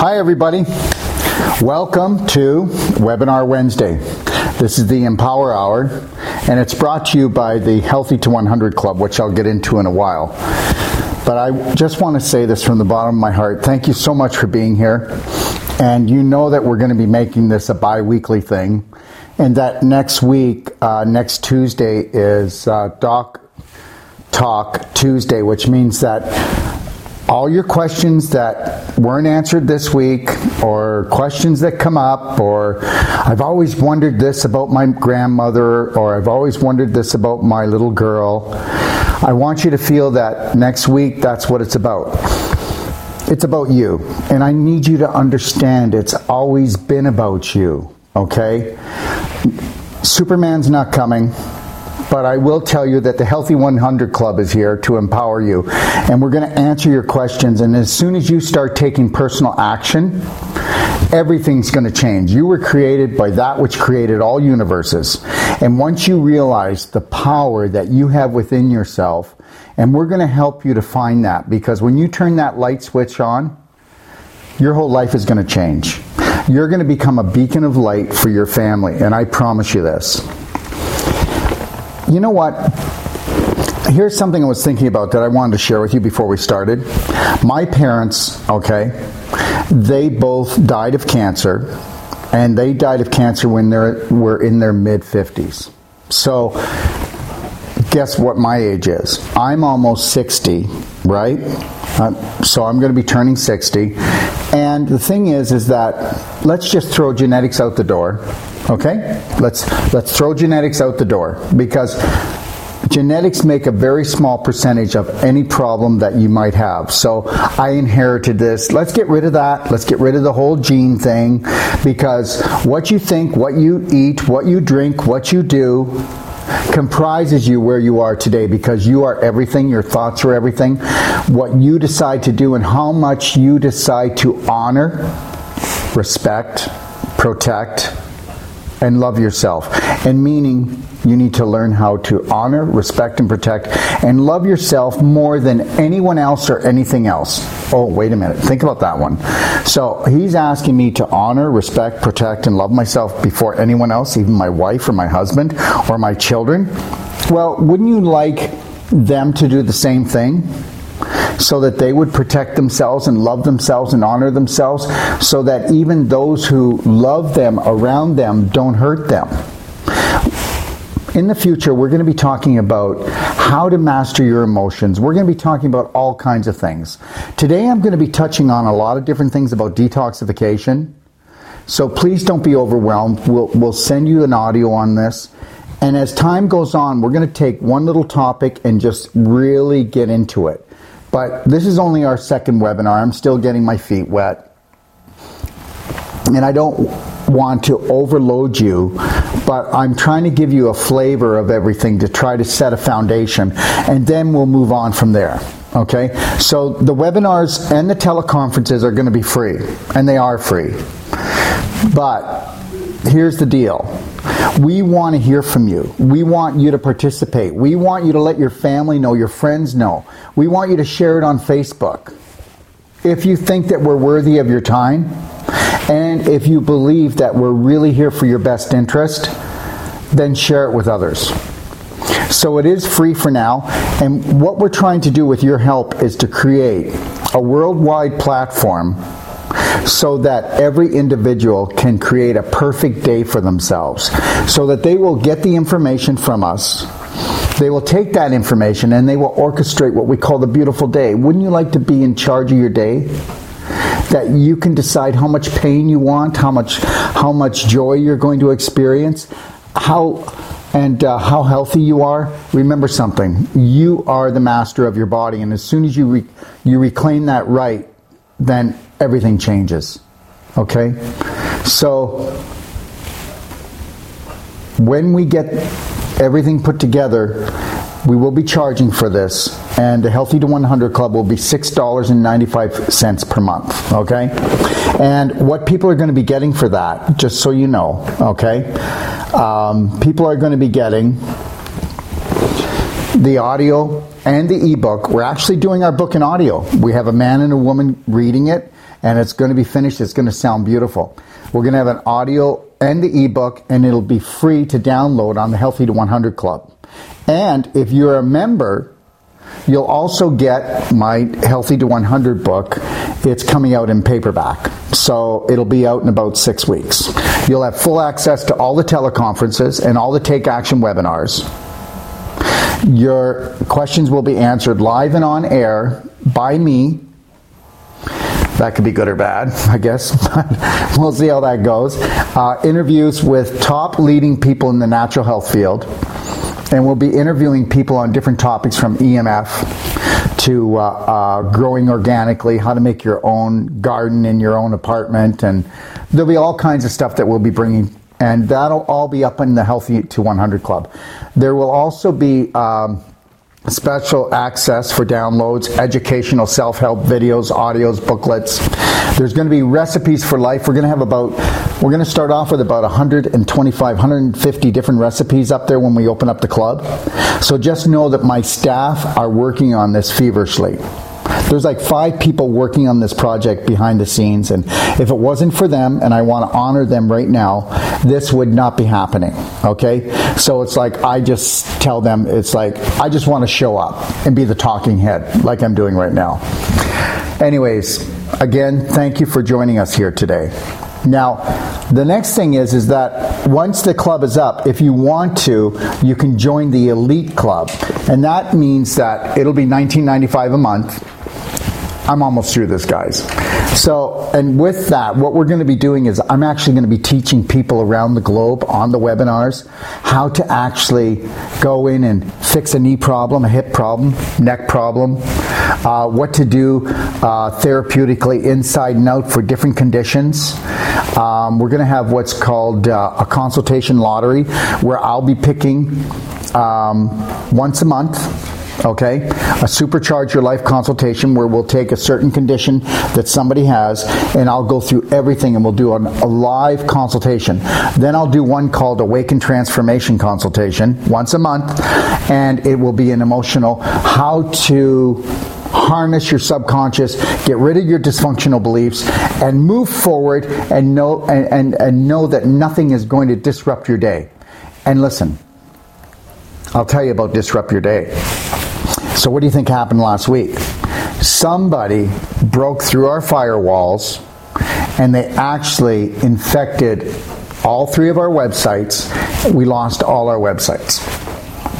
Hi, everybody. Welcome to Webinar Wednesday. This is the Empower Hour, and it's brought to you by the Healthy to 100 Club, which I'll get into in a while. But I just want to say this from the bottom of my heart. Thank you so much for being here. And you know that we're going to be making this a bi weekly thing, and that next week, uh, next Tuesday, is uh, Doc Talk Tuesday, which means that all your questions that weren't answered this week, or questions that come up, or I've always wondered this about my grandmother, or I've always wondered this about my little girl. I want you to feel that next week that's what it's about. It's about you. And I need you to understand it's always been about you, okay? Superman's not coming. But I will tell you that the Healthy 100 Club is here to empower you. And we're going to answer your questions. And as soon as you start taking personal action, everything's going to change. You were created by that which created all universes. And once you realize the power that you have within yourself, and we're going to help you to find that because when you turn that light switch on, your whole life is going to change. You're going to become a beacon of light for your family, and I promise you this. You know what? Here's something I was thinking about that I wanted to share with you before we started. My parents, okay, they both died of cancer, and they died of cancer when they were in their mid 50s. So, guess what my age is? I'm almost 60, right? Uh, so I'm going to be turning 60. And the thing is, is that let's just throw genetics out the door Okay? Let's let's throw genetics out the door because genetics make a very small percentage of any problem that you might have. So I inherited this. Let's get rid of that. Let's get rid of the whole gene thing because what you think, what you eat, what you drink, what you do comprises you where you are today because you are everything, your thoughts are everything. What you decide to do and how much you decide to honor, respect, protect, and love yourself. And meaning you need to learn how to honor, respect, and protect, and love yourself more than anyone else or anything else. Oh, wait a minute. Think about that one. So he's asking me to honor, respect, protect, and love myself before anyone else, even my wife or my husband or my children. Well, wouldn't you like them to do the same thing? so that they would protect themselves and love themselves and honor themselves, so that even those who love them around them don't hurt them. In the future, we're going to be talking about how to master your emotions. We're going to be talking about all kinds of things. Today, I'm going to be touching on a lot of different things about detoxification. So please don't be overwhelmed. We'll, we'll send you an audio on this. And as time goes on, we're going to take one little topic and just really get into it. But this is only our second webinar. I'm still getting my feet wet. And I don't want to overload you, but I'm trying to give you a flavor of everything to try to set a foundation, and then we'll move on from there. Okay? So the webinars and the teleconferences are going to be free, and they are free. But here's the deal we want to hear from you. We want you to participate. We want you to let your family know, your friends know. We want you to share it on Facebook. If you think that we're worthy of your time, and if you believe that we're really here for your best interest, then share it with others. So it is free for now, and what we're trying to do with your help is to create a worldwide platform so that every individual can create a perfect day for themselves, so that they will get the information from us. They will take that information and they will orchestrate what we call the beautiful day. Wouldn't you like to be in charge of your day? That you can decide how much pain you want, how much how much joy you're going to experience, how and uh, how healthy you are. Remember something: you are the master of your body, and as soon as you re- you reclaim that right, then everything changes. Okay? So, when we get everything put together, we will be charging for this, and the Healthy to 100 Club will be $6.95 per month, okay? And what people are going to be getting for that, just so you know, okay? Um, people are going to be getting the audio and the ebook. We're actually doing our book in audio. We have a man and a woman reading it and it's going to be finished. It's going to sound beautiful. We're going to have an audio and the ebook, and it'll be free to download on the Healthy to 100 Club. And if you're a member, you'll also get my Healthy to 100 book. It's coming out in paperback. So it'll be out in about six weeks. You'll have full access to all the teleconferences and all the Take Action webinars. Your questions will be answered live and on air by me that could be good or bad, I guess. we'll see how that goes. Uh, interviews with top leading people in the natural health field. And we'll be interviewing people on different topics from EMF to uh, uh, growing organically, how to make your own garden in your own apartment. And there'll be all kinds of stuff that we'll be bringing. And that'll all be up in the Healthy to 100 Club. There will also be. Um, special access for downloads, educational self help videos, audios, booklets. There's going to be recipes for life. We're going to have about, we're going to start off with about 125, 150 different recipes up there when we open up the club. So just know that my staff are working on this feverishly. There's like five people working on this project behind the scenes, and if it wasn't for them, and I want to honor them right now, this would not be happening. Okay? So it's like I just tell them, it's like I just want to show up and be the talking head, like I'm doing right now. Anyways, again, thank you for joining us here today. Now, the next thing is is that once the club is up, if you want to, you can join the elite club. And that means that it'll be 19.95 a month I'm almost through this, guys. So, and with that, what we're going to be doing is I'm actually going to be teaching people around the globe on the webinars how to actually go in and fix a knee problem, a hip problem, neck problem, uh, what to do uh, therapeutically inside and out for different conditions. Um, we're going to have what's called uh, a consultation lottery where I'll be picking um, once a month okay? A supercharge your life consultation where we'll take a certain condition that somebody has and I'll go through everything and we'll do a, a live consultation. Then I'll do one called Awaken Transformation Consultation once a month and it will be an emotional how to harness your subconscious, get rid of your dysfunctional beliefs, and move forward and know and, and, and know that nothing is going to disrupt your day. And listen, I'll tell you about disrupt your day. So, what do you think happened last week? Somebody broke through our firewalls and they actually infected all three of our websites. We lost all our websites.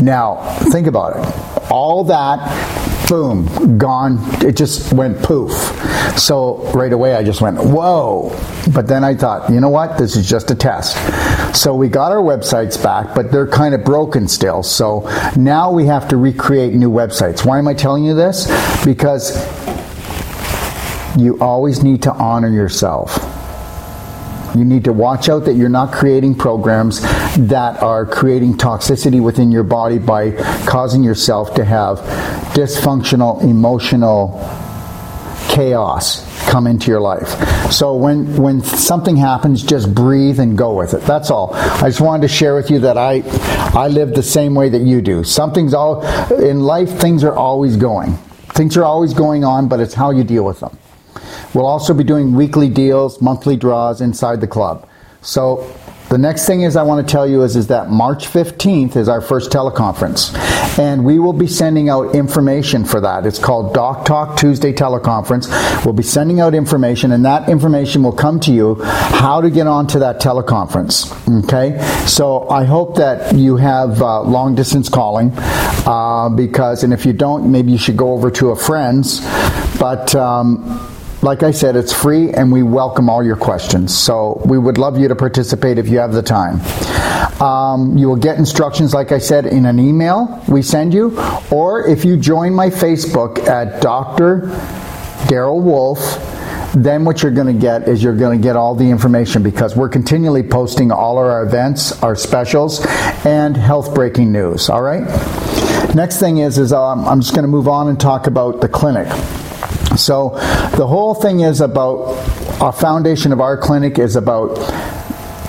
Now, think about it. All that, boom, gone. It just went poof. So right away I just went, whoa. But then I thought, you know what? This is just a test. So we got our websites back, but they're kind of broken still. So now we have to recreate new websites. Why am I telling you this? Because you always need to honor yourself. You need to watch out that you're not creating programs that are creating toxicity within your body by causing yourself to have dysfunctional emotional chaos come into your life. So when when something happens, just breathe and go with it. That's all. I just wanted to share with you that I I live the same way that you do. Something's all in life. Things are always going. Things are always going on, but it's how you deal with them. We'll also be doing weekly deals, monthly draws inside the club. So the next thing is I want to tell you is, is that March 15th is our first teleconference. And we will be sending out information for that. It's called Doc Talk Tuesday Teleconference. We'll be sending out information and that information will come to you how to get onto that teleconference. Okay? So I hope that you have uh, long distance calling uh, because, and if you don't, maybe you should go over to a friend's. But, um, like I said, it's free and we welcome all your questions. So we would love you to participate if you have the time. Um, you will get instructions, like I said, in an email we send you, or if you join my Facebook at Dr. Darryl Wolfe, then what you're going to get is you're going to get all the information because we're continually posting all of our events, our specials, and health breaking news. All right. Next thing is, is um, I'm just going to move on and talk about the clinic. So the whole thing is about our foundation of our clinic is about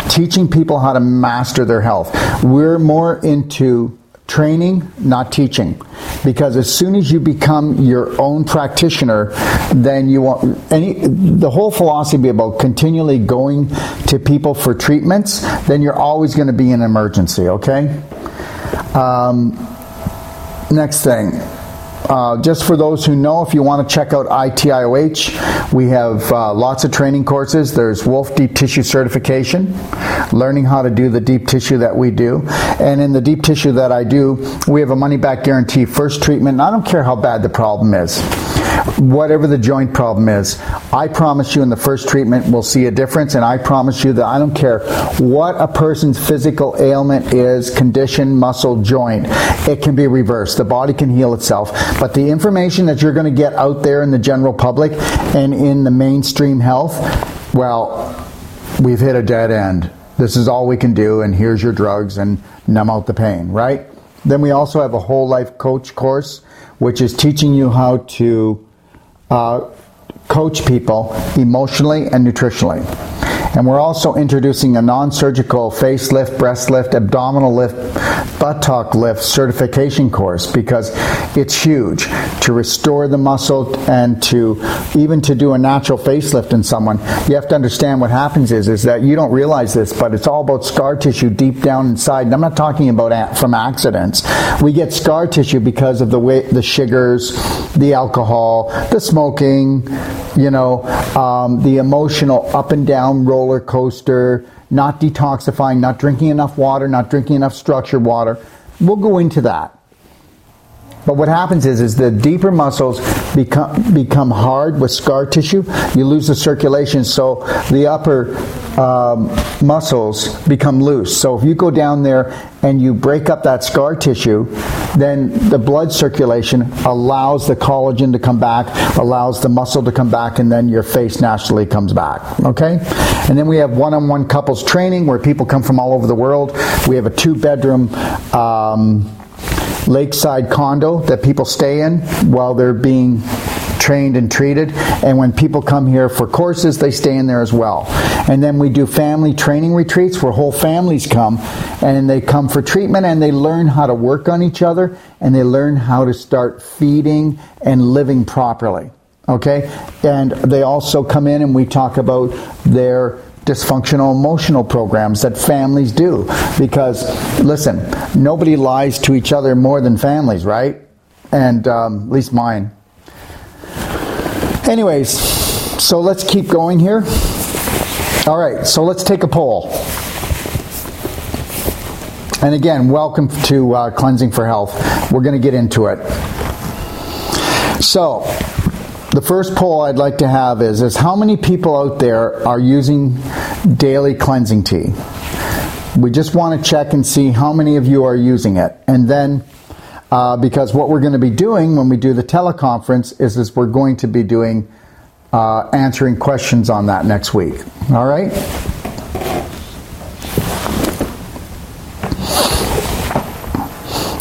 teaching people how to master their health. We're more into training, not teaching. because as soon as you become your own practitioner, then you want any the whole philosophy about continually going to people for treatments, then you're always going to be in an emergency. Okay. Um, next thing. Uh, just for those who know, if you want to check out ITIOH, we have uh, lots of training courses. There's Wolfe Deep Tissue Certification, learning how to do the deep tissue that we do. And in the deep tissue that I do, we have a money back guarantee first treatment. I don't care how bad the problem is whatever the joint problem is, I promise you in the first treatment we'll see a difference, and I promise you that I don't care what a person's physical ailment is, condition, muscle, joint, it can be reversed. The body can heal itself. But the information that you're going to get out there in the general public and in the mainstream health, well, we've hit a dead end. This is all we can do, and here's your drugs and numb out the pain, right? Then we also have a whole life coach course, which is teaching you how to uh, coach people emotionally and nutritionally. And we're also introducing a non surgical facelift, breast lift, abdominal lift, buttock lift certification course because it's huge to restore the muscle and to even to do a natural facelift in someone. You have to understand what happens is, is that you don't realize this, but it's all about scar tissue deep down inside. And I'm not talking about from accidents. We get scar tissue because of the way the sugars, the alcohol, the smoking, you know, um, the emotional up and down roller coaster, not detoxifying, not drinking enough water, not drinking enough structured water. We'll go into that. But what happens is, is the deeper muscles become become hard with scar tissue. You lose the circulation, so the upper um, muscles become loose. So if you go down there and you break up that scar tissue, then the blood circulation allows the collagen to come back, allows the muscle to come back, and then your face naturally comes back. Okay? And then we have one on one couples training where people come from all over the world. We have a two bedroom. Um, lakeside condo that people stay in while they're being trained and treated. And when people come here for courses, they stay in there as well. And then we do family training retreats where whole families come and they come for treatment and they learn how to work on each other and they learn how to start feeding and living properly. Okay? And they also come in and we talk about their dysfunctional emotional programs that families do. Because, listen, nobody lies to each other more than families, right? And um, at least mine. Anyways, so let's keep going here. All right, so let's take a poll. And again, welcome to uh, Cleansing for Health. We're going to get into it. So, the first poll I'd like to have is, is how many people out there are using daily cleansing tea? We just want to check and see how many of you are using it. And then, uh, because what we're going to be doing when we do the teleconference is, is we're going to be doing uh, answering questions on that next week. All right?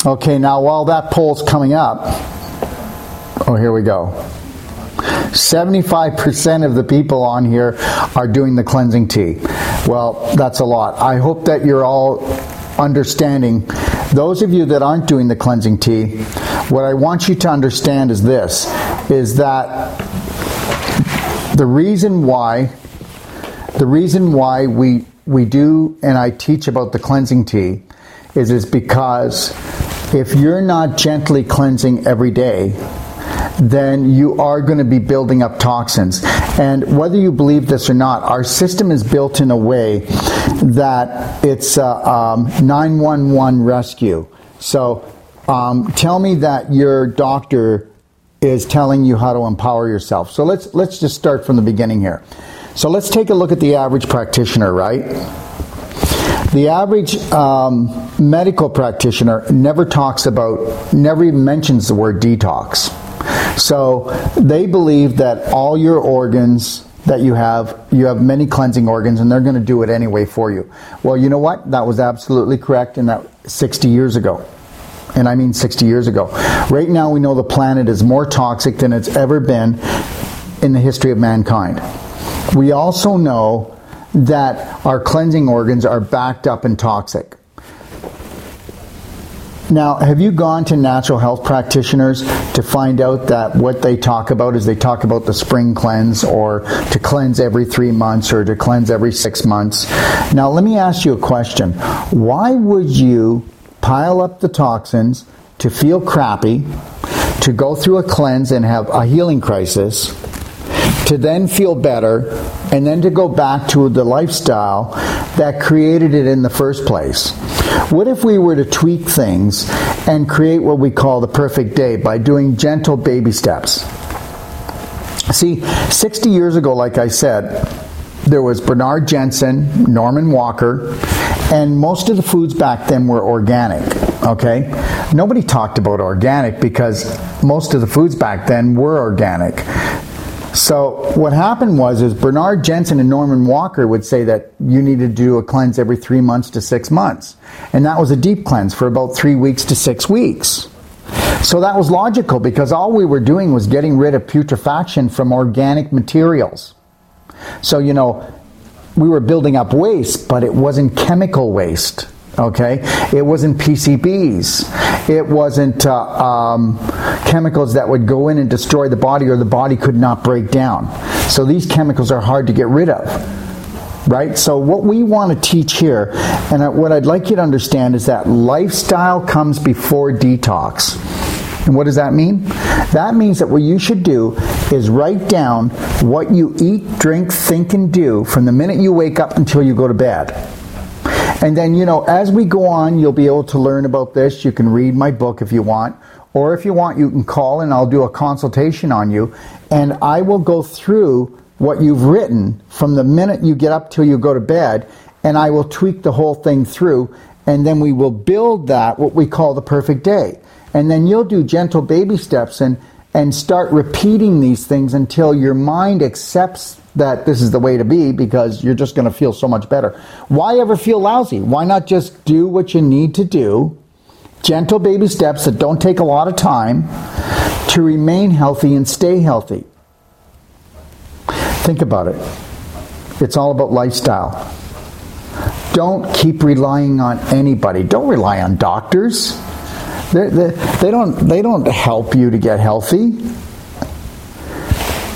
Okay, now while that poll's coming up, oh, here we go. 75% of the people on here are doing the cleansing tea. Well, that's a lot. I hope that you're all understanding. Those of you that aren't doing the cleansing tea, what I want you to understand is this is that the reason why the reason why we we do and I teach about the cleansing tea is is because if you're not gently cleansing every day, then you are going to be building up toxins. And whether you believe this or not, our system is built in a way that it's a um, 911 rescue. So um, tell me that your doctor is telling you how to empower yourself. So let's let's just start from the beginning here. So let's take a look at the average practitioner, right? The average um, medical practitioner never talks about, never even mentions the word detox. So they believe that all your organs that you have, you have many cleansing organs, and they're going to do it anyway for you. Well, you know what? That was absolutely correct in that 60 years ago. And I mean 60 years ago. Right now, we know the planet is more toxic than it's ever been in the history of mankind. We also know that our cleansing organs are backed up and toxic. Now, have you gone to natural health practitioners to find out that what they talk about is they talk about the spring cleanse or to cleanse every three months or to cleanse every six months? Now, let me ask you a question. Why would you pile up the toxins to feel crappy, to go through a cleanse and have a healing crisis, to then feel better, and then to go back to the lifestyle that created it in the first place? What if we were to tweak things and create what we call the perfect day by doing gentle baby steps? See, 60 years ago, like I said, there was Bernard Jensen, Norman Walker, and most of the foods back then were organic. Okay? Nobody talked about organic because most of the foods back then were organic. So what happened was is Bernard Jensen and Norman Walker would say that you need to do a cleanse every three months to six months. And that was a deep cleanse for about three weeks to six weeks. So that was logical because all we were doing was getting rid of putrefaction from organic materials. So, you know, we were building up waste, but it wasn't chemical waste. Okay, it wasn't PCBs. It wasn't uh, um, chemicals that would go in and destroy the body, or the body could not break down. So these chemicals are hard to get rid of right? So, what we want to teach here, and what I'd like you to understand, is that lifestyle comes before detox. And what does that mean? That means that what you should do is write down what you eat, drink, think, and do from the minute you wake up until you go to bed. And then, you know, as we go on, you'll be able to learn about this. You can read my book if you want. Or if you want, you can call and I'll do a consultation on you. And I will go through what you've written from the minute you get up till you go to bed. And I will tweak the whole thing through. And then we will build that, what we call the perfect day. And then you'll do gentle baby steps and, and start repeating these things until your mind accepts that this is the way to be because you're just going to feel so much better. Why ever feel lousy? Why not just do what you need to do? Gentle baby steps that don't take a lot of time to remain healthy and stay healthy. Think about it. It's all about lifestyle. Don't keep relying on anybody. Don't rely on doctors. They're, they're, they don't, they don't help you to get healthy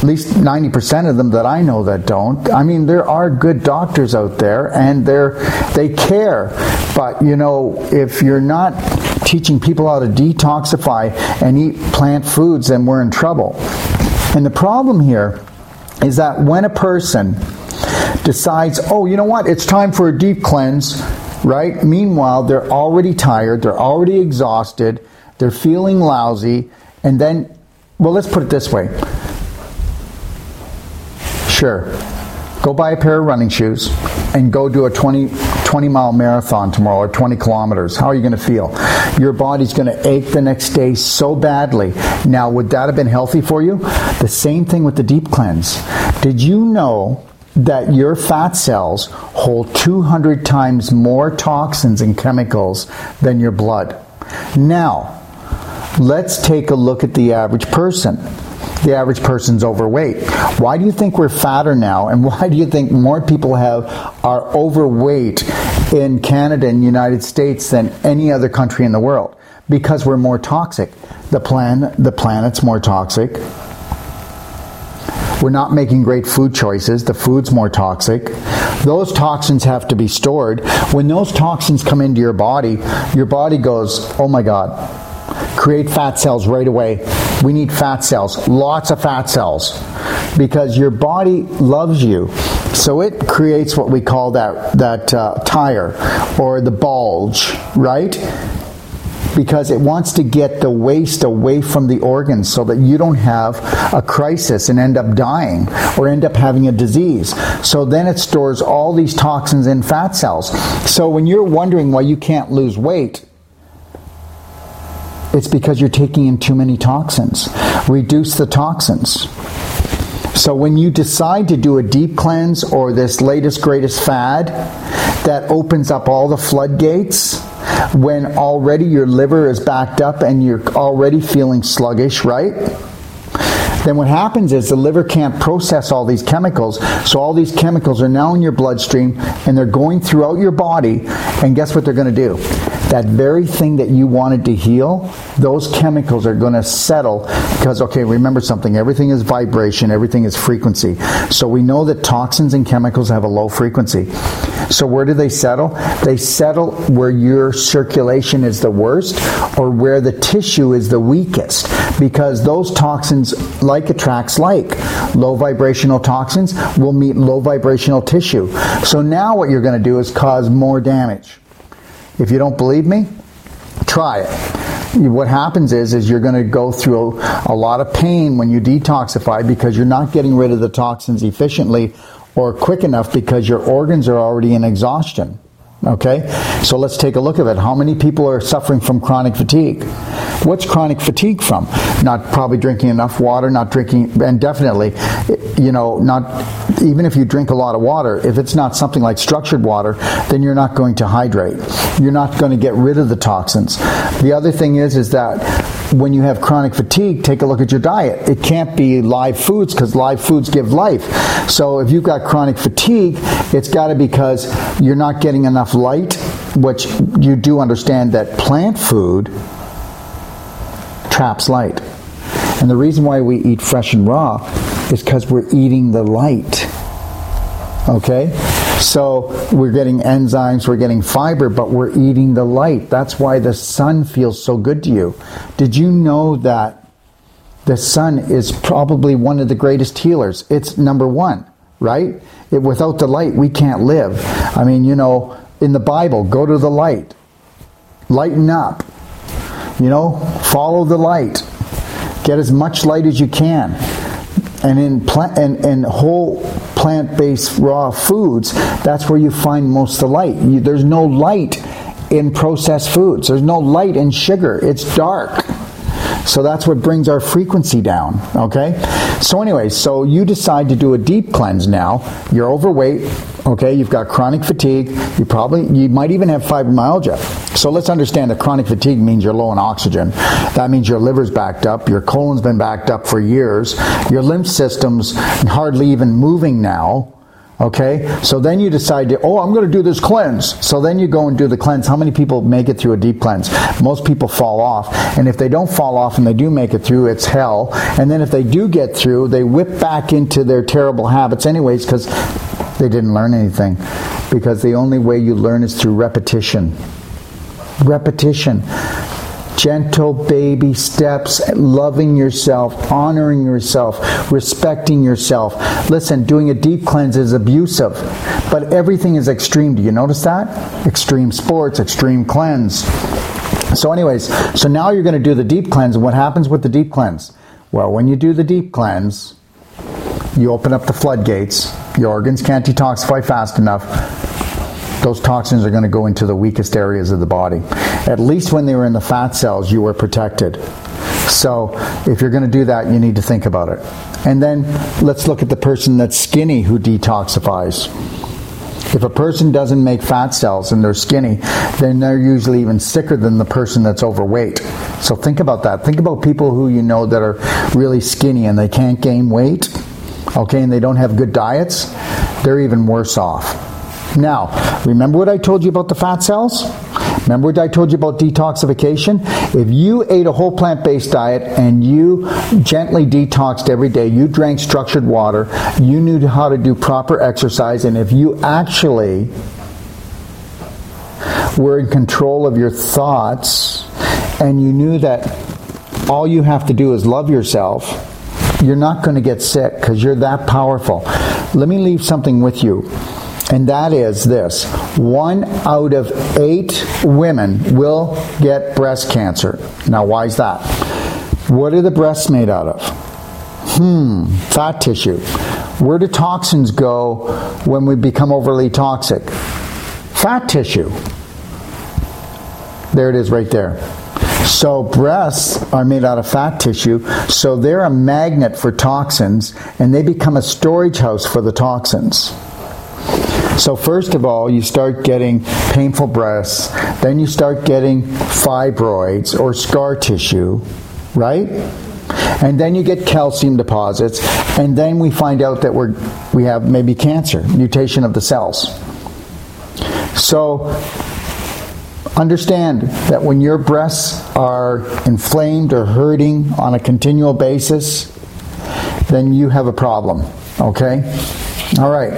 at least 90% of them that I know that don't. I mean, there are good doctors out there and they're, they care. But, you know, if you're not teaching people how to detoxify and eat plant foods, then we're in trouble. And the problem here is that when a person decides, oh, you know what, it's time for a deep cleanse, right? Meanwhile, they're already tired, they're already exhausted, they're feeling lousy, and then, well, let's put it this way Sure. Go buy a pair of running shoes and go do a 20, 20 mile marathon tomorrow or 20 kilometers. How are you going to feel? Your body's going to ache the next day so badly. Now, would that have been healthy for you? The same thing with the deep cleanse. Did you know that your fat cells hold 200 times more toxins and chemicals than your blood? Now, let's take a look at the average person the average person's overweight. Why do you think we're fatter now, and why do you think more people have are overweight in Canada and United States than any other country in the world? Because we're more toxic. The plan, the planet's more toxic. We're not making great food choices. The food's more toxic. Those toxins have to be stored. When those toxins come into your body, your body goes, "Oh my God, create fat cells right away. We need fat cells, lots of fat cells, because your body loves you. So it creates what we call that that uh, tire or the bulge, right? Because it wants to get the waste away from the organs so that you don't have a crisis and end up dying or end up having a disease. So then it stores all these toxins in fat cells. So when you're wondering why you can't lose weight, it's because you're taking in too many toxins. Reduce the toxins. So when you decide to do a deep cleanse or this latest greatest fad that opens up all the floodgates, when already your liver is backed up and you're already feeling sluggish, right? Then what happens is the liver can't process all these chemicals, so all these chemicals are now in your bloodstream and they're going throughout your body, and guess what they're going to do? That very thing that you wanted to heal, those chemicals are going to settle because, okay, remember something, everything is vibration, everything is frequency. So we know that toxins and chemicals have a low frequency. So where do they settle? They settle where your circulation is the worst or where the tissue is the weakest because those toxins like attracts like. Low vibrational toxins will meet low vibrational tissue. So now what you're going to do is cause more damage. If you don't believe me, try it. What happens is, is you're going to go through a lot of pain when you detoxify because you're not getting rid of the toxins efficiently or quick enough because your organs are already in exhaustion. Okay? So let's take a look at it. How many people are suffering from chronic fatigue? What's chronic fatigue from? Not probably drinking enough water, not drinking, and definitely, you know, not, even if you drink a lot of water, if it's not something like structured water, then you're not going to hydrate. You're not going to get rid of the toxins. The other thing is, is that when you have chronic fatigue, take a look at your diet. It can't be live foods because live foods give life. So if you've got chronic fatigue, it's got to be because you're not getting enough light, which you do understand that plant food traps light. And the reason why we eat fresh and raw is because we're eating the light. Okay? So we're getting enzymes, we're getting fiber, but we're eating the light. That's why the sun feels so good to you. Did you know that the sun is probably one of the greatest healers? It's number one, right? It, without the light, we can't live. I mean, you know, in the Bible, go to the light, lighten up, you know, follow the light, get as much light as you can. And in and, and whole plant-based raw foods, that's where you find most of the light. You, there's no light in processed foods. There's no light in sugar. It's dark. So that's what brings our frequency down, okay? So anyway, so you decide to do a deep cleanse now. You're overweight, okay? You've got chronic fatigue. You probably you might even have fibromyalgia. So let's understand that chronic fatigue means you're low on oxygen. That means your liver's backed up, your colon's been backed up for years, your lymph system's hardly even moving now. Okay? So then you decide to, oh, I'm going to do this cleanse. So then you go and do the cleanse. How many people make it through a deep cleanse? Most people fall off. And if they don't fall off and they do make it through, it's hell. And then if they do get through, they whip back into their terrible habits anyways because they didn't learn anything. Because the only way you learn is through repetition. Repetition gentle baby steps, loving yourself, honoring yourself, respecting yourself. Listen, doing a deep cleanse is abusive, but everything is extreme. Do you notice that? Extreme sports, extreme cleanse. So, anyways, so now you're going to do the deep cleanse. What happens with the deep cleanse? Well, when you do the deep cleanse, you open up the floodgates. Your organs can't detoxify fast enough those toxins are going to go into the weakest areas of the body. At least when they were in the fat cells, you were protected. So if you're going to do that, you need to think about it. And then let's look at the person that's skinny who detoxifies. If a person doesn't make fat cells and they're skinny, then they're usually even sicker than the person that's overweight. So think about that. Think about people who you know that are really skinny and they can't gain weight, okay, and they don't have good diets. They're even worse off. Now, remember what I told you about the fat cells? Remember what I told you about detoxification? If you ate a whole plant based diet and you gently detoxed every day, you drank structured water, you knew how to do proper exercise, and if you actually were in control of your thoughts and you knew that all you have to do is love yourself, you're not going to get sick because you're that powerful. Let me leave something with you and that is this one out of eight women will get breast cancer. Now, why is that? What are the breasts made out of? Hmm, fat tissue. Where do toxins go when we become overly toxic? Fat tissue. There it is right there. So breasts are made out of fat tissue, so they're a magnet for toxins and they become a storage house for the toxins. So, first of all, you start getting painful breasts, then you start getting fibroids or scar tissue, right? And then you get calcium deposits, and then we find out that we're, we have maybe cancer, mutation of the cells. So, Understand that when your breasts are inflamed or hurting on a continual basis, then you have a problem. Okay? All right.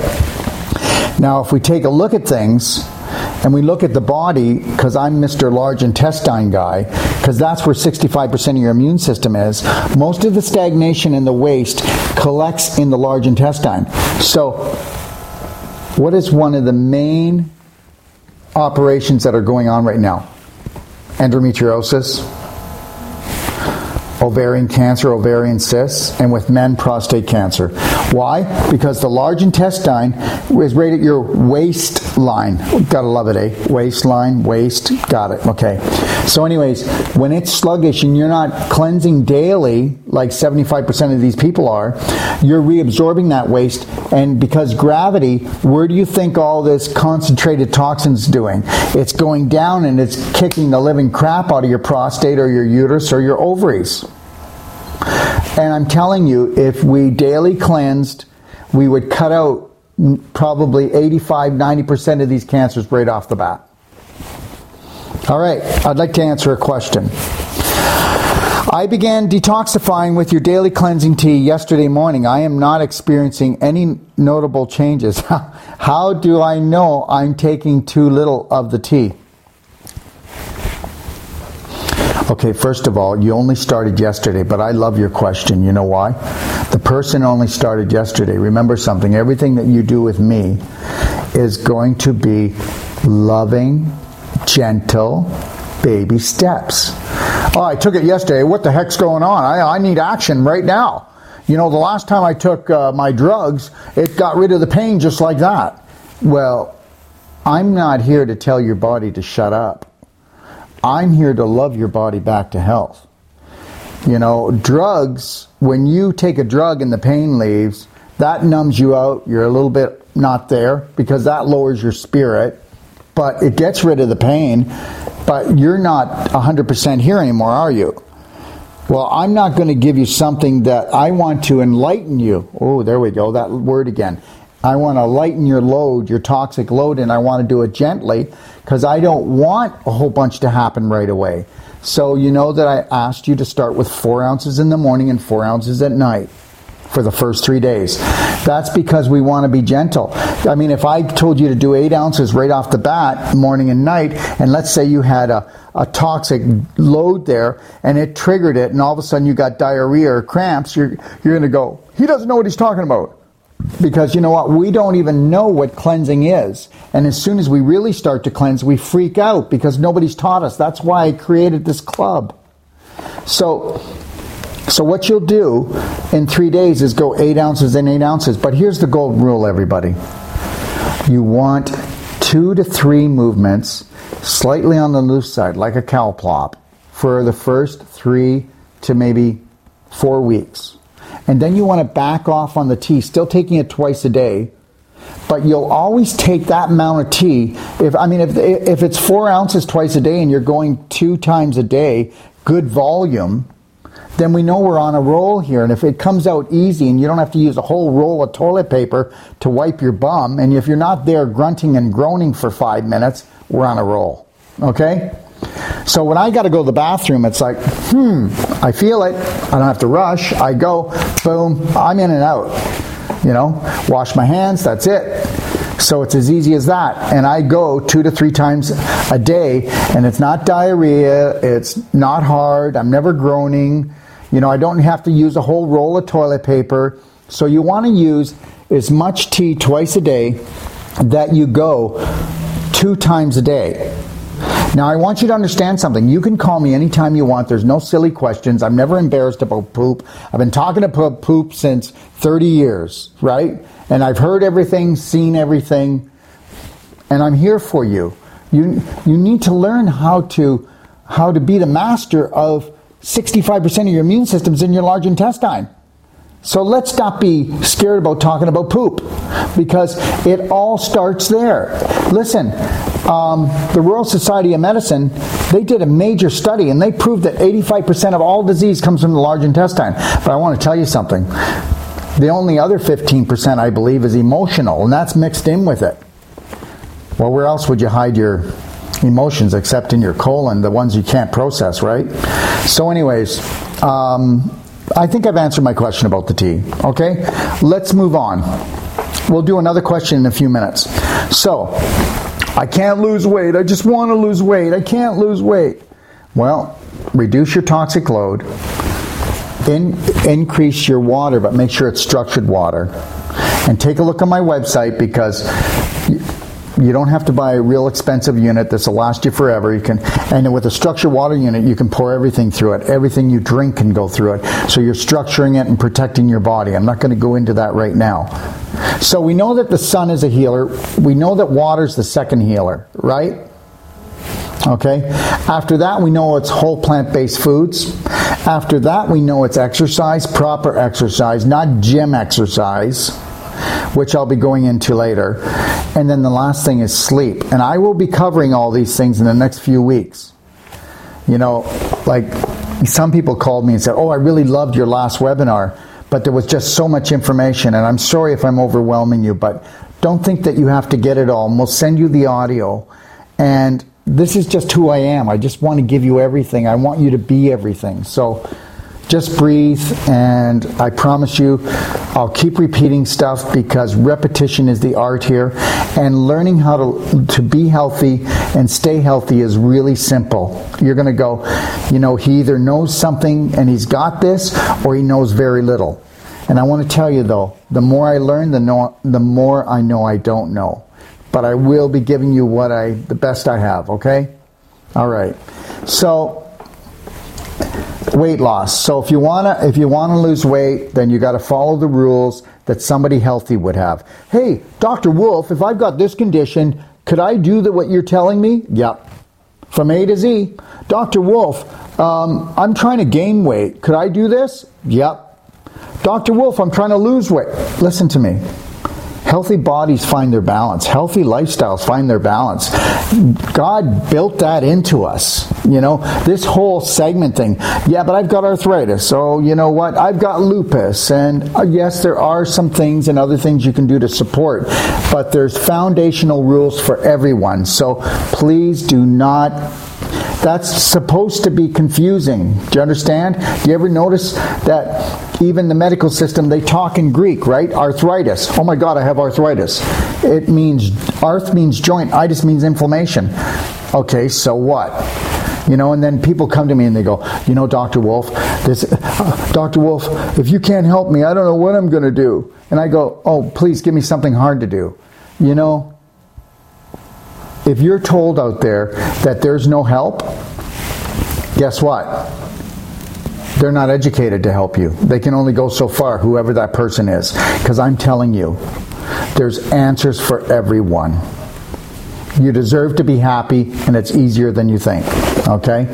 Now, if we take a look at things and we look at the body, because I'm Mr. Large Intestine guy, because that's where 65% of your immune system is, most of the stagnation in the waste collects in the large intestine. So, what is one of the main operations that are going on right now endometriosis, ovarian cancer, ovarian cysts, and with men, prostate cancer. Why? Because the large intestine is right at your waistline. Gotta love it, eh? Waistline, waist, got it. Okay. So, anyways, when it's sluggish and you're not cleansing daily, like 75% of these people are, you're reabsorbing that waste. And because gravity, where do you think all this concentrated toxins doing? It's going down and it's kicking the living crap out of your prostate or your uterus or your ovaries. And I'm telling you, if we daily cleansed, we would cut out probably 85, 90% of these cancers right off the bat. All right, I'd like to answer a question. I began detoxifying with your daily cleansing tea yesterday morning. I am not experiencing any notable changes. How do I know I'm taking too little of the tea? Okay, first of all, you only started yesterday, but I love your question. You know why? The person only started yesterday. Remember something everything that you do with me is going to be loving, gentle, baby steps. Oh, I took it yesterday. What the heck's going on? I, I need action right now. You know, the last time I took uh, my drugs, it got rid of the pain just like that. Well, I'm not here to tell your body to shut up. I'm here to love your body back to health. You know, drugs, when you take a drug and the pain leaves, that numbs you out. You're a little bit not there because that lowers your spirit, but it gets rid of the pain but you're not 100% here anymore, are you? Well, I'm not going to give you something that I want to enlighten you. Oh, there we go, that word again. I want to lighten your load, your toxic load, and I want to do it gently because I don't want a whole bunch to happen right away. So, you know that I asked you to start with four ounces in the morning and four ounces at night for the first three days. That's because we want to be gentle. I mean, if I told you to do eight ounces right off the bat, morning and night, and let's say you had a, a toxic load there and it triggered it, and all of a sudden you got diarrhea or cramps, you're, you're going to go, he doesn't know what he's talking about. Because you know what? We don't even know what cleansing is. And as soon as we really start to cleanse, we freak out because nobody's taught us. That's why I created this club. So so what you'll do in three days is go eight ounces and eight ounces. But here's the golden rule, everybody. You want two to three movements, slightly on the loose side, like a cow plop, for the first three to maybe four weeks. And then you want to back off on the tea, still taking it twice a day, but you'll always take that amount of tea. If I mean, if if it's four ounces twice a day and you're going two times a day, good volume, then we know we're on a roll here. And if it comes out easy and you don't have to use a whole roll of toilet paper to wipe your bum, and if you're not there grunting and groaning for five minutes, we're on a roll. Okay? So when I got to go to the bathroom, it's like, hmm, I feel it. I don't have to rush. I go, boom, I'm in and out. You know, wash my hands, that's it. So it's as easy as that. And I go two to three times a day, and it's not diarrhea, it's not hard, I'm never groaning. You know, I don't have to use a whole roll of toilet paper. So you want to use as much tea twice a day that you go two times a day. Now, I want you to understand something. You can call me anytime you want. There's no silly questions. I'm never embarrassed about poop. I've been talking about poop since 30 years, right? And I've heard everything, seen everything, and I'm here for you. You, you need to learn how to, how to be the master of 65% of your immune system's in your large intestine. So let's not be scared about talking about poop because it all starts there. Listen, um, the Royal Society of Medicine, they did a major study and they proved that 85% of all disease comes from the large intestine. But I want to tell you something. The only other 15%, I believe, is emotional, and that's mixed in with it. Well, where else would you hide your emotions except in your colon, the ones you can't process, right? So, anyways, um, I think I've answered my question about the tea. Okay, let's move on. We'll do another question in a few minutes. So, I can't lose weight. I just want to lose weight. I can't lose weight. Well, reduce your toxic load, in, increase your water, but make sure it's structured water. And take a look on my website because you don't have to buy a real expensive unit that's will last you forever. You can, and with a structured water unit, you can pour everything through it. Everything you drink can go through it. So you're structuring it and protecting your body. I'm not going to go into that right now. So we know that the sun is a healer. We know that water is the second healer, right? Okay. After that, we know it's whole plant based foods. After that, we know it's exercise, proper exercise, not gym exercise which I'll be going into later. And then the last thing is sleep. And I will be covering all these things in the next few weeks. You know, like some people called me and said, Oh, I really loved your last webinar, but there was just so much information. And I'm sorry if I'm overwhelming you, but don't think that you have to get it all. And we'll send you the audio. And this is just who I am. I just want to give you everything. I want you to be everything. So just breathe, and I promise you, I'll keep repeating stuff because repetition is the art here. And learning how to, to be healthy and stay healthy is really simple. You're going to go, you know, he either knows something and he's got this, or he knows very little. And I want to tell you though, the more I learn, the, know, the more I know I don't know. But I will be giving you what I, the best I have, okay? All right. So, weight loss. So if you wanna if you wanna lose weight, then you got to follow the rules that somebody healthy would have. Hey, Dr. Wolfe, if I've got this condition, could I do the, what you're telling me? Yep. From A to Z. Dr. Wolfe, um, I'm trying to gain weight. Could I do this? Yep. Dr. Wolfe, I'm trying to lose weight. Listen to me. Healthy bodies find their balance. Healthy lifestyles find their balance. God built that into us. You know, this whole segment thing. Yeah, but I've got arthritis. So, you know what? I've got lupus. And uh, yes, there are some things and other things you can do to support, but there's foundational rules for everyone. So please do not that's supposed to be confusing. Do you understand? Do you ever notice that even the medical system, they talk in Greek, right? Arthritis. Oh my God, I have arthritis. It means, arth means joint, itis means inflammation. Okay, so what? You know, and then people come to me and they go, you know, Dr. Wolfe, this, uh, Dr. Wolfe, if you can't help me, I don't know what I'm going to do. And I go, oh, please give me something hard to do. You know, if you're told out there that there's no help, guess what? They're not educated to help you. They can only go so far, whoever that person is. Because I'm telling you, there's answers for everyone. You deserve to be happy, and it's easier than you think. Okay?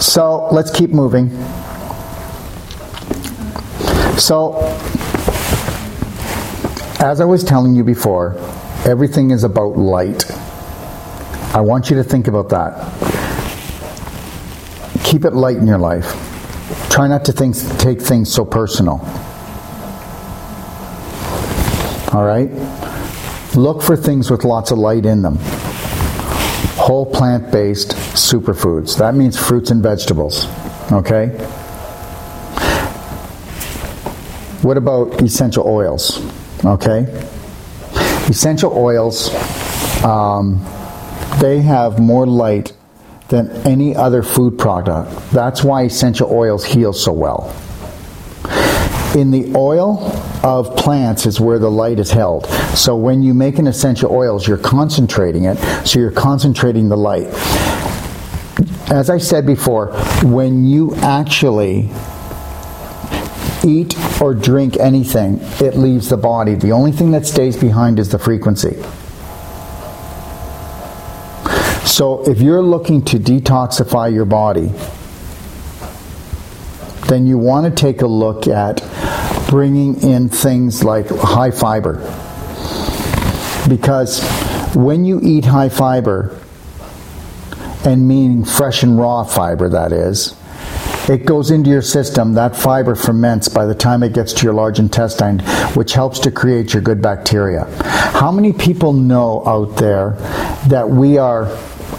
So let's keep moving. So, as I was telling you before, everything is about light. I want you to think about that. Keep it light in your life. Try not to think, take things so personal. All right? Look for things with lots of light in them. Whole plant based superfoods. That means fruits and vegetables. Okay? What about essential oils? Okay? Essential oils. Um, they have more light than any other food product. That's why essential oils heal so well. In the oil of plants is where the light is held. So when you make an essential oils, you're concentrating it, so you're concentrating the light. As I said before, when you actually eat or drink anything, it leaves the body. The only thing that stays behind is the frequency. So if you're looking to detoxify your body, then you want to take a look at bringing in things like high fiber. Because when you eat high fiber, and meaning fresh and raw fiber, that is, it goes into your system. That fiber ferments by the time it gets to your large intestine, which helps to create your good bacteria. How many people know out there that we are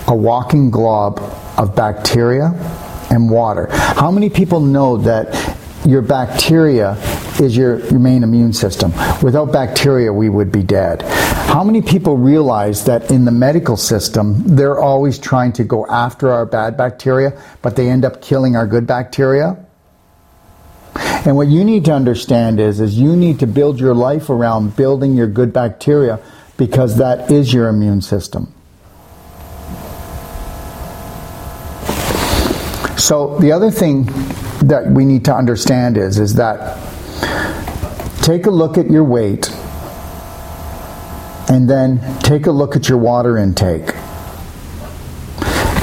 a walking glob of bacteria and water. How many people know that your bacteria is your, your main immune system? Without bacteria, we would be dead. How many people realize that in the medical system, they're always trying to go after our bad bacteria, but they end up killing our good bacteria? And what you need to understand is, is you need to build your life around building your good bacteria because that is your immune system. So the other thing that we need to understand is, is that take a look at your weight and then take a look at your water intake.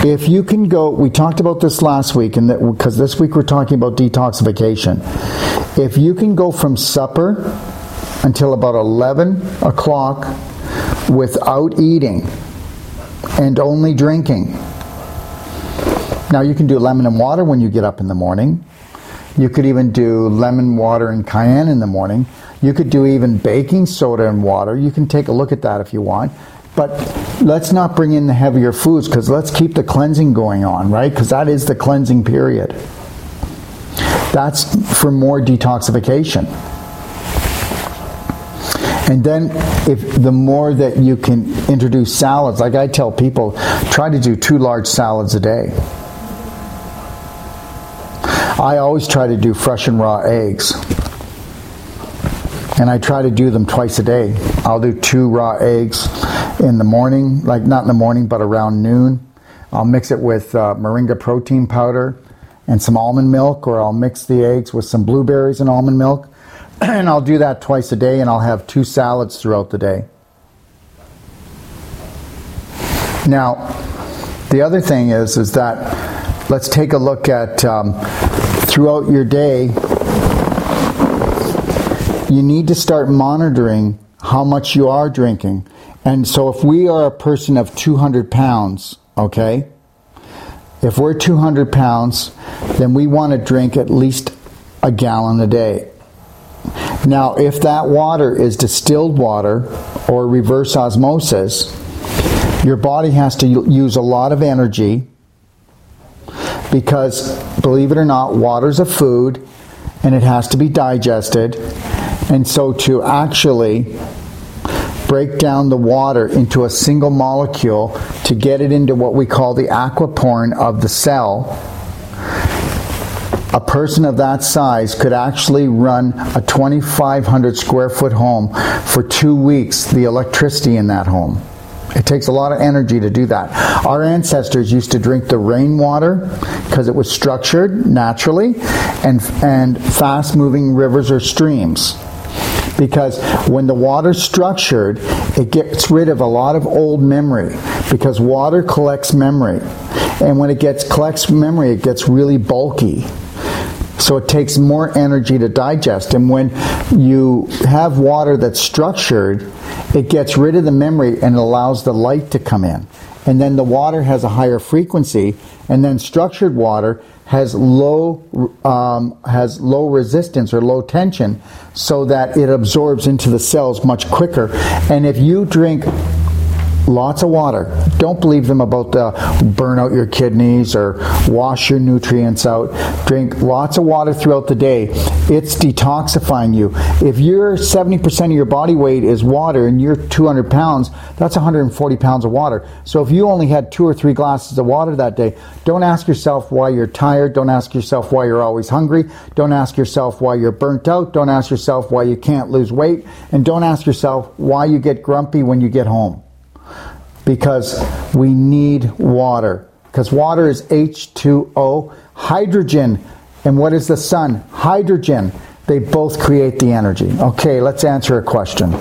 If you can go, we talked about this last week, and because this week we're talking about detoxification. If you can go from supper until about 11 o'clock without eating and only drinking. Now, you can do lemon and water when you get up in the morning. You could even do lemon water and cayenne in the morning. You could do even baking soda and water. You can take a look at that if you want. But let's not bring in the heavier foods because let's keep the cleansing going on, right? Because that is the cleansing period. That's for more detoxification. And then, if the more that you can introduce salads, like I tell people, try to do two large salads a day. I always try to do fresh and raw eggs. And I try to do them twice a day. I'll do two raw eggs in the morning, like not in the morning, but around noon. I'll mix it with uh, moringa protein powder and some almond milk, or I'll mix the eggs with some blueberries and almond milk. and I'll do that twice a day, and I'll have two salads throughout the day. Now, the other thing is, is that let's take a look at um, throughout your day. You need to start monitoring how much you are drinking. And so if we are a person of 200 pounds, okay, if we're 200 pounds, then we want to drink at least a gallon a day. Now, if that water is distilled water or reverse osmosis, your body has to use a lot of energy because, believe it or not, water's a food and it has to be digested. And so, to actually break down the water into a single molecule to get it into what we call the aquaporin of the cell, a person of that size could actually run a 2,500 square foot home for two weeks, the electricity in that home. It takes a lot of energy to do that. Our ancestors used to drink the rainwater because it was structured naturally and, and fast moving rivers or streams because when the water's structured, it gets rid of a lot of old memory because water collects memory. And when it gets collects memory, it gets really bulky. So it takes more energy to digest. And when you have water that's structured, it gets rid of the memory and allows the light to come in. And then the water has a higher frequency, and then structured water has low um, has low resistance or low tension, so that it absorbs into the cells much quicker. And if you drink lots of water. Don't believe them about the burn out your kidneys or wash your nutrients out. Drink lots of water throughout the day. It's detoxifying you. If you're 70% of your body weight is water and you're 200 pounds, that's 140 pounds of water. So if you only had two or three glasses of water that day, don't ask yourself why you're tired. Don't ask yourself why you're always hungry. Don't ask yourself why you're burnt out. Don't ask yourself why you can't lose weight. And don't ask yourself why you get grumpy when you get home because we need water. Because water is H2O, hydrogen. And what is the sun? Hydrogen. They both create the energy. Okay, let's answer a question.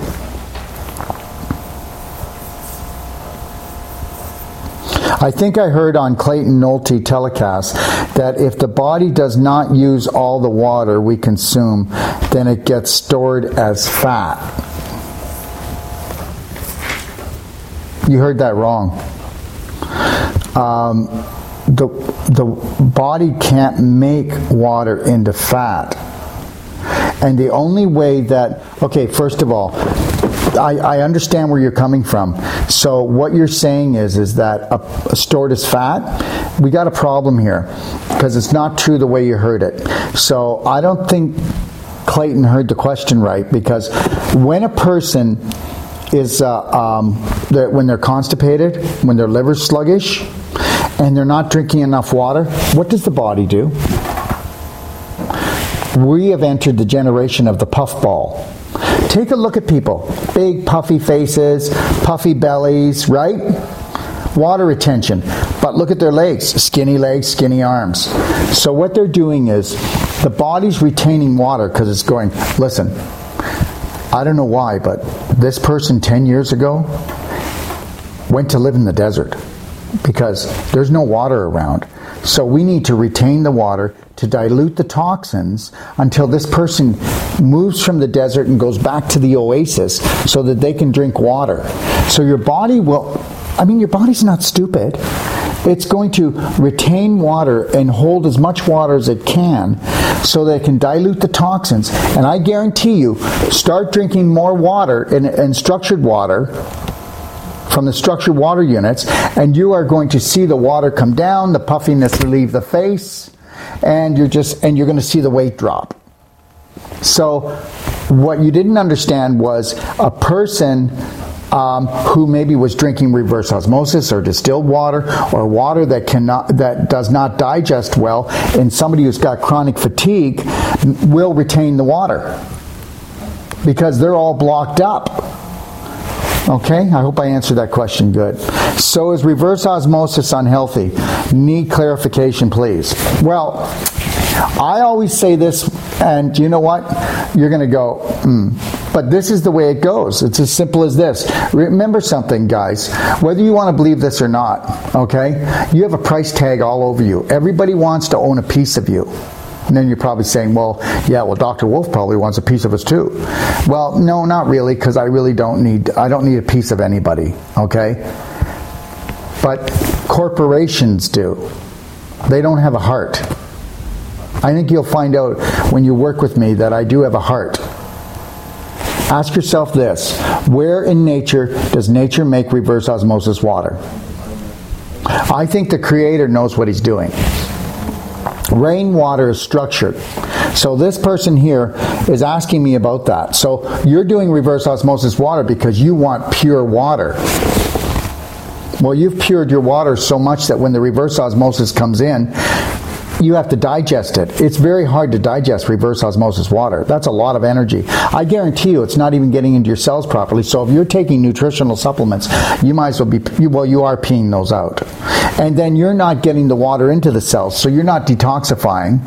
I think I heard on Clayton Nolte telecast that if the body does not use all the water we consume, then it gets stored as fat. You heard that wrong. Um, the, the body can't make water into fat. And the only way that, okay, first of all, I, I, understand where you're coming from. So what you're saying is is that a, a stored as fat. We got a problem here because it's not true the way you heard it. So I don't think Clayton heard the question right because when a person is uh, um, they're, when they're constipated, when their liver's sluggish, and they're not drinking enough water, what does the body do? We have entered the generation of the puffball. Take a look at people. Big puffy faces, puffy bellies, right? Water retention. But look at their legs skinny legs, skinny arms. So, what they're doing is the body's retaining water because it's going, listen, I don't know why, but this person 10 years ago went to live in the desert because there's no water around. So we need to retain the water to dilute the toxins until this person moves from the desert and goes back to the oasis so that they can drink water. So your body will, I mean, your body's not stupid. It's going to retain water and hold as much water as it can so that it can dilute the toxins. And I guarantee you, start drinking more water and, and structured water from the structured water units, and you are going to see the water come down, the puffiness leave the face, and you're just and you're going to see the weight drop. So, what you didn't understand was a person um, who maybe was drinking reverse osmosis or distilled water or water that cannot that does not digest well, and somebody who's got chronic fatigue will retain the water because they're all blocked up. Okay, I hope I answered that question good. So is reverse osmosis unhealthy? Need clarification, please. Well, I always say this, and you know what? You're going to go, mm. but this is the way it goes. It's as simple as this. Remember something, guys. Whether you want to believe this or not, okay? You have a price tag all over you. Everybody wants to own a piece of you. And then you're probably saying, well, yeah, well, Dr. Wolfe probably wants a piece of us too. Well, no, not really, because I really don't need, I don't need a piece of anybody, okay? But corporations do. They don't have a heart. I think you'll find out when you work with me that I do have a heart. Ask yourself this where in nature does nature make reverse osmosis water? I think the Creator knows what He's doing. Rainwater is structured. So this person here is asking me about that. So you're doing reverse osmosis water because you want pure water. Well, you've cured your water so much that when the reverse osmosis comes in, you have to digest it. It's very hard to digest reverse osmosis water. That's a lot of energy. I guarantee you it's not even getting into your cells properly. So if you're taking nutritional supplements, you might as well be, well, you are peeing those out. And then you're not getting the water into the cells, so you're not detoxifying.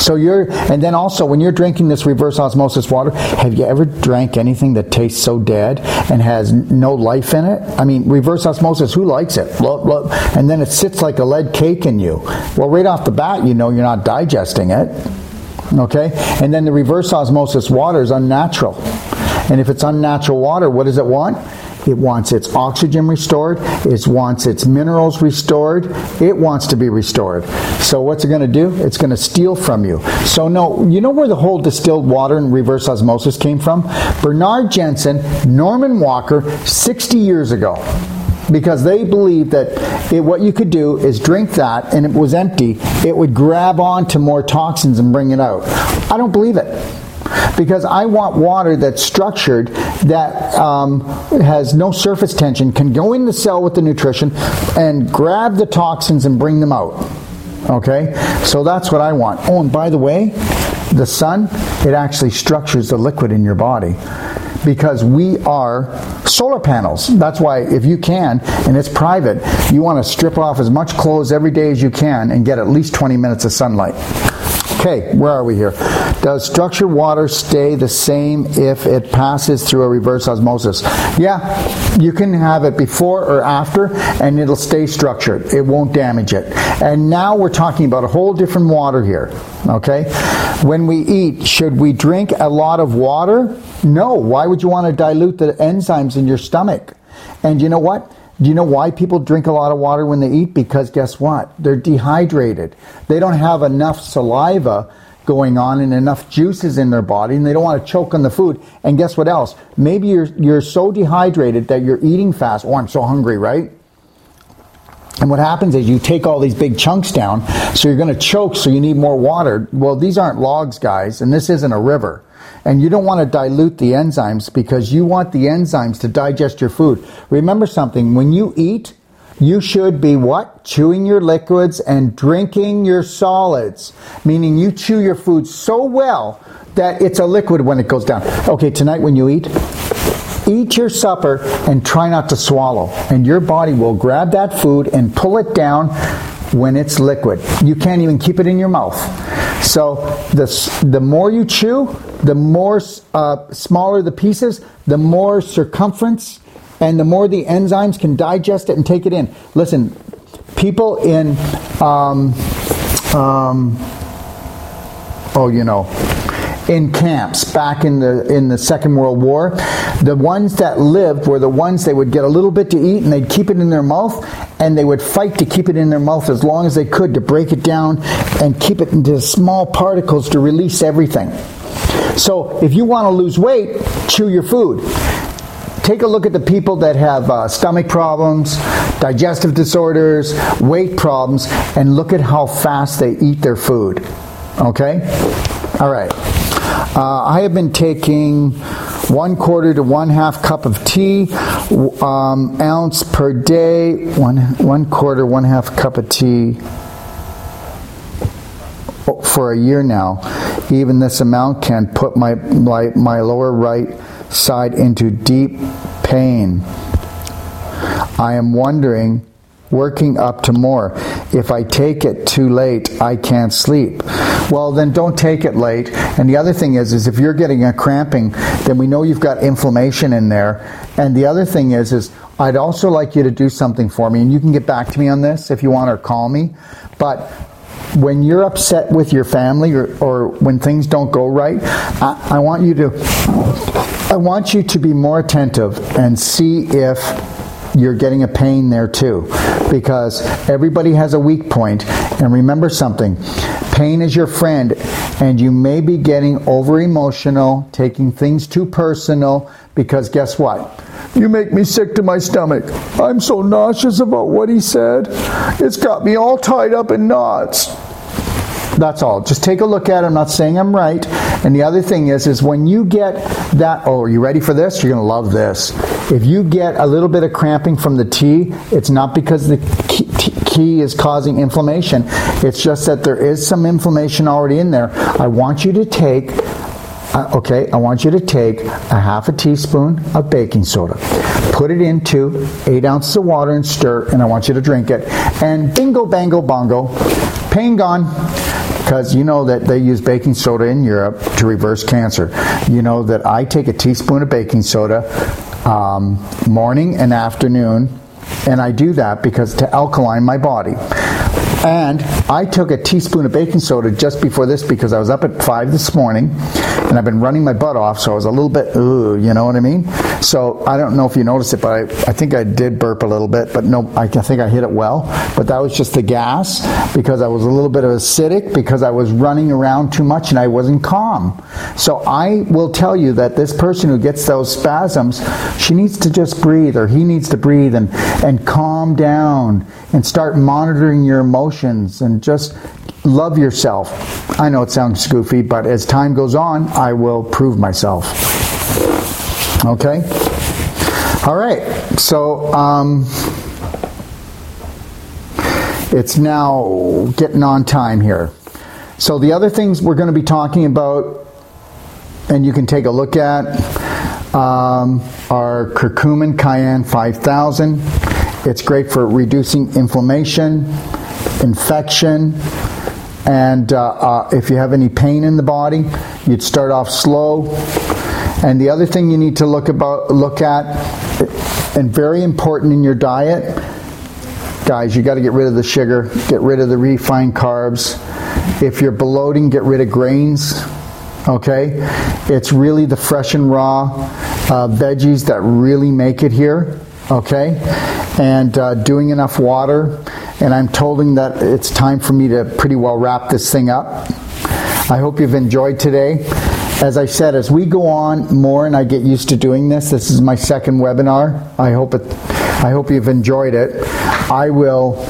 So you're, and then also when you're drinking this reverse osmosis water, have you ever drank anything that tastes so dead and has no life in it? I mean, reverse osmosis, who likes it? And then it sits like a lead cake in you. Well, right off the bat, you know you're not digesting it. Okay? And then the reverse osmosis water is unnatural. And if it's unnatural water, what does it want? It wants its oxygen restored. It wants its minerals restored. It wants to be restored. So what's it going to do? It's going to steal from you. So no, you know where the whole distilled water and reverse osmosis came from? Bernard Jensen, Norman Walker, 60 years ago because they believed that it, what you could do is drink that and it was empty, it would grab onto more toxins and bring it out. I don't believe it. Because I want water that's structured, that um, has no surface tension, can go in the cell with the nutrition and grab the toxins and bring them out. Okay? So that's what I want. Oh, and by the way, the sun, it actually structures the liquid in your body because we are solar panels. That's why, if you can, and it's private, you want to strip off as much clothes every day as you can and get at least 20 minutes of sunlight. Okay, where are we here? Does structured water stay the same if it passes through a reverse osmosis? Yeah, you can have it before or after, and it'll stay structured. It won't damage it. And now we're talking about a whole different water here. Okay? When we eat, should we drink a lot of water? No. Why would you want to dilute the enzymes in your stomach? And you know what? Do you know why people drink a lot of water when they eat? Because guess what? They're dehydrated. They don't have enough saliva going on and enough juices in their body and they don't want to choke on the food. And guess what else? Maybe you're, you're so dehydrated that you're eating fast. Oh, I'm so hungry, right? And what happens is you take all these big chunks down, so you're going to choke, so you need more water. Well, these aren't logs, guys, and this isn't a river. And you don't want to dilute the enzymes because you want the enzymes to digest your food. Remember something, when you eat, you should be what? Chewing your liquids and drinking your solids. Meaning you chew your food so well that it's a liquid when it goes down. Okay, tonight when you eat, eat your supper and try not to swallow. And your body will grab that food and pull it down when it's liquid. You can't even keep it in your mouth. So the, the more you chew, the more uh, smaller the pieces, the more circumference, and the more the enzymes can digest it and take it in. Listen, people in, um, um, oh, you know, in camps back in the in the Second World War. The ones that lived were the ones they would get a little bit to eat and they'd keep it in their mouth and they would fight to keep it in their mouth as long as they could to break it down and keep it into small particles to release everything. So if you want to lose weight, chew your food. Take a look at the people that have uh, stomach problems, digestive disorders, weight problems, and look at how fast they eat their food. Okay? All right. Uh, I have been taking one quarter to one half cup of tea, um, ounce per day, one, one quarter, one half cup of tea for a year now. Even this amount can put my, my, my lower right side into deep pain. I am wondering working up to more. If I take it too late, I can't sleep. Well, then don't take it late. And the other thing is, is if you're getting a cramping, then we know you've got inflammation in there. And the other thing is, is I'd also like you to do something for me, and you can get back to me on this if you want or call me. But when you're upset with your family or, or when things don't go right, I, I want you to I want you to be more attentive and see if you're getting a pain there too because everybody has a weak point and remember something pain is your friend and you may be getting over emotional taking things too personal because guess what you make me sick to my stomach i'm so nauseous about what he said it's got me all tied up in knots that's all. Just take a look at it. I'm not saying I'm right. And the other thing is, is when you get that, oh, are you ready for this? You're going to love this. If you get a little bit of cramping from the tea, it's not because the key is causing inflammation. It's just that there is some inflammation already in there. I want you to take uh, okay, I want you to take a half a teaspoon of baking soda, put it into eight ounces of water and stir, and I want you to drink it. And bingo, bango, bongo, pain gone because you know that they use baking soda in Europe to reverse cancer. You know that I take a teaspoon of baking soda um, morning and afternoon, and I do that because to alkaline my body. And I took a teaspoon of baking soda just before this because I was up at 5 this morning and I've been running my butt off, so I was a little bit, ooh, you know what I mean? So I don't know if you noticed it, but I, I think I did burp a little bit, but no, I, I think I hit it well. But that was just the gas because I was a little bit of acidic because I was running around too much and I wasn't calm. So I will tell you that this person who gets those spasms, she needs to just breathe or he needs to breathe and, and calm down and start monitoring your emotions and just love yourself. I know it sounds goofy, but as time goes on, I will prove myself. Okay? All right. So, um, it's now getting on time here. So, the other things we're going to be talking about, and you can take a look at, um, are curcumin cayenne 5000. It's great for reducing inflammation, infection, and uh, uh, if you have any pain in the body, you'd start off slow. And the other thing you need to look about look at, and very important in your diet, guys, you got to get rid of the sugar, get rid of the refined carbs. If you're bloating, get rid of grains. Okay, it's really the fresh and raw uh, veggies that really make it here. Okay, and uh, doing enough water and I'm told that it's time for me to pretty well wrap this thing up. I hope you've enjoyed today. As I said, as we go on more and I get used to doing this, this is my second webinar. I hope it I hope you've enjoyed it. I will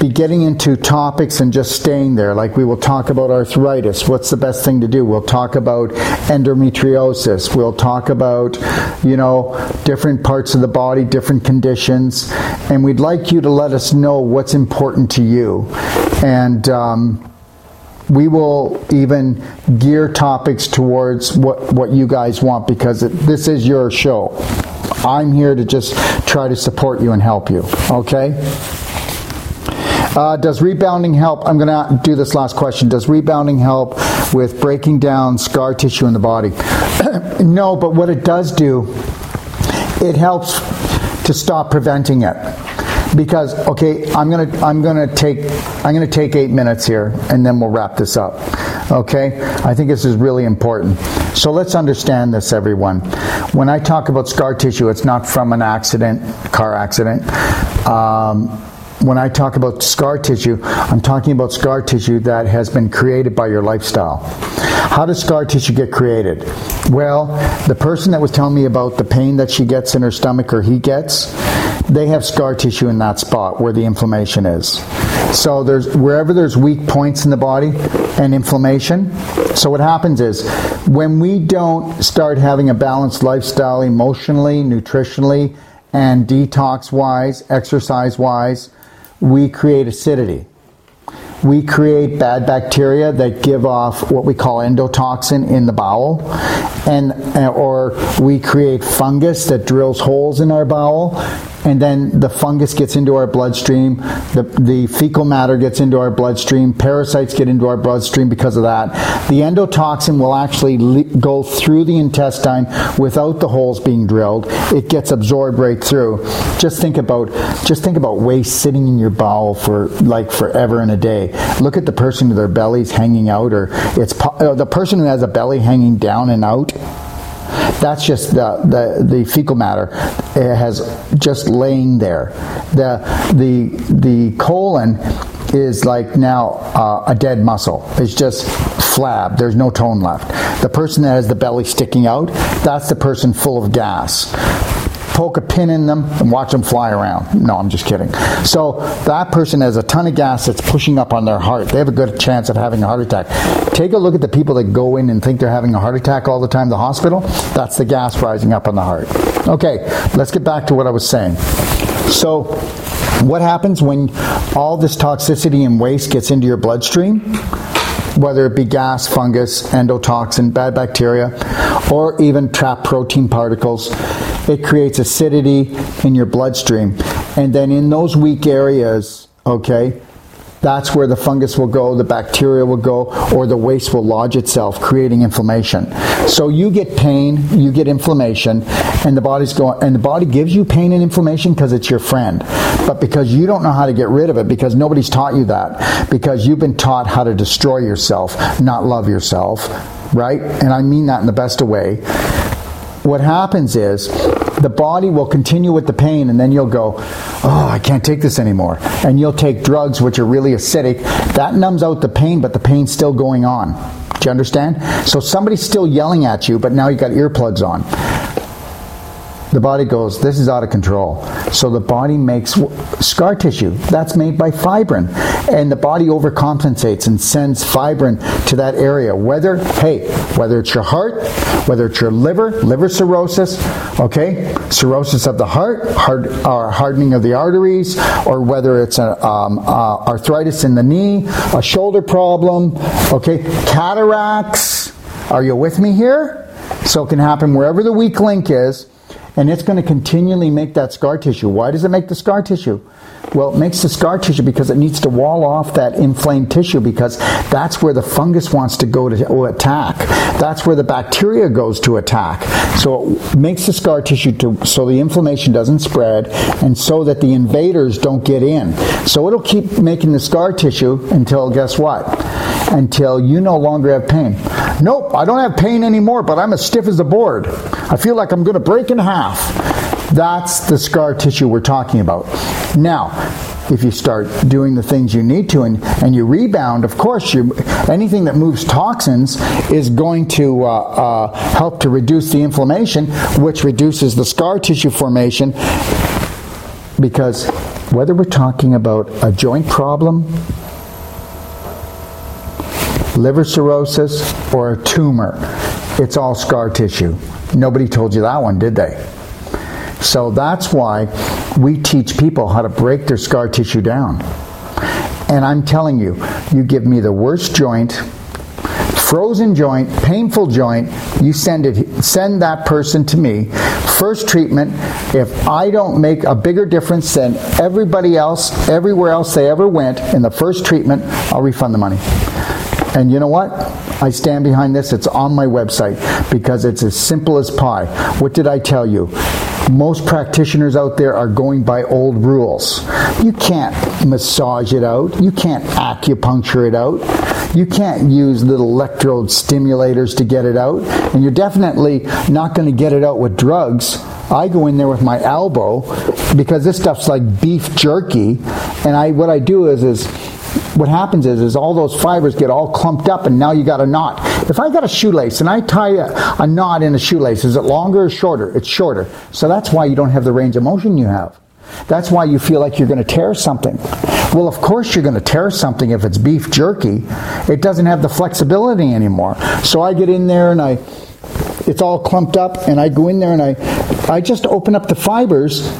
be getting into topics and just staying there. Like we will talk about arthritis. What's the best thing to do? We'll talk about endometriosis. We'll talk about, you know, different parts of the body, different conditions. And we'd like you to let us know what's important to you. And, um, we will even gear topics towards what, what you guys want because it, this is your show. I'm here to just try to support you and help you. Okay? Uh, does rebounding help? I'm going to do this last question. Does rebounding help with breaking down scar tissue in the body? no, but what it does do, it helps to stop preventing it. Because okay, I'm gonna I'm gonna take I'm gonna take eight minutes here, and then we'll wrap this up. Okay, I think this is really important. So let's understand this, everyone. When I talk about scar tissue, it's not from an accident, car accident. Um, when I talk about scar tissue, I'm talking about scar tissue that has been created by your lifestyle. How does scar tissue get created? Well, the person that was telling me about the pain that she gets in her stomach or he gets, they have scar tissue in that spot where the inflammation is. So there's wherever there's weak points in the body and inflammation. So what happens is when we don't start having a balanced lifestyle emotionally, nutritionally, and detox wise, exercise wise, we create acidity. We create bad bacteria that give off what we call endotoxin in the bowel, and or we create fungus that drills holes in our bowel and then the fungus gets into our bloodstream, the, the fecal matter gets into our bloodstream, parasites get into our bloodstream because of that. The endotoxin will actually le- go through the intestine without the holes being drilled. It gets absorbed right through. Just think about just think about waste sitting in your bowel for like forever and a day. Look at the person with their bellies hanging out, or it's po- uh, the person who has a belly hanging down and out that's just the, the, the fecal matter it has just laying there. The, the, the colon is like now uh, a dead muscle. It's just flab. There's no tone left. The person that has the belly sticking out, that's the person full of gas poke a pin in them and watch them fly around. No, I'm just kidding. So that person has a ton of gas that's pushing up on their heart. They have a good chance of having a heart attack. Take a look at the people that go in and think they're having a heart attack all the time the hospital. That's the gas rising up on the heart. Okay, let's get back to what I was saying. So, what happens when all this toxicity and waste gets into your bloodstream? Whether it be gas, fungus, endotoxin, bad bacteria, or even trapped protein particles, it creates acidity in your bloodstream. And then in those weak areas, okay, that's where the fungus will go, the bacteria will go, or the waste will lodge itself, creating inflammation. So you get pain, you get inflammation, and the body's going, and the body gives you pain and inflammation because it's your friend. But because you don't know how to get rid of it, because nobody's taught you that, because you've been taught how to destroy yourself, not love yourself, right? And I mean that in the best of way what happens is the body will continue with the pain and then you'll go, oh, I can't take this anymore. And you'll take drugs which are really acidic. That numbs out the pain, but the pain's still going on. Do you understand? So somebody's still yelling at you, but now you've got earplugs on the body goes, This is out of control. So the body makes scar tissue. That's made by fibrin. And the body overcompensates and sends fibrin to that area. Whether, hey, whether it's your heart, whether it's your liver, liver cirrhosis, okay, cirrhosis of the heart, hard, uh, hardening of the arteries, or whether it's an um, uh, arthritis in the knee, a shoulder problem, okay, cataracts. Are you with me here? So it can happen wherever the weak link is and it's going to continually make that scar tissue. Why does it make the scar tissue? Well, it makes the scar tissue because it needs to wall off that inflamed tissue because that's where the fungus wants to go to attack. That's where the bacteria goes to attack. So it makes the scar tissue to, so the inflammation doesn't spread and so that the invaders don't get in. So it'll keep making the scar tissue until guess what? Until you no longer have pain. Nope, I don't have pain anymore, but I'm as stiff as a board. I feel like I'm going to break in half. That's the scar tissue we're talking about. Now, if you start doing the things you need to and, and you rebound, of course, you, anything that moves toxins is going to uh, uh, help to reduce the inflammation, which reduces the scar tissue formation. Because whether we're talking about a joint problem, liver cirrhosis, or a tumor, it's all scar tissue. Nobody told you that one, did they? So that's why we teach people how to break their scar tissue down. And I'm telling you, you give me the worst joint, frozen joint, painful joint, you send it send that person to me. First treatment, if I don't make a bigger difference than everybody else, everywhere else they ever went in the first treatment, I'll refund the money. And you know what? I stand behind this. It's on my website because it's as simple as pie. What did I tell you? Most practitioners out there are going by old rules. You can't massage it out. You can't acupuncture it out. You can't use little electrode stimulators to get it out. And you're definitely not going to get it out with drugs. I go in there with my elbow because this stuff's like beef jerky. And I, what I do is, is what happens is, is all those fibers get all clumped up and now you got a knot. If I got a shoelace and I tie a, a knot in a shoelace, is it longer or shorter? It's shorter. So that's why you don't have the range of motion you have. That's why you feel like you're going to tear something. Well, of course you're going to tear something if it's beef jerky. It doesn't have the flexibility anymore. So I get in there and I, it's all clumped up, and I go in there and I, I just open up the fibers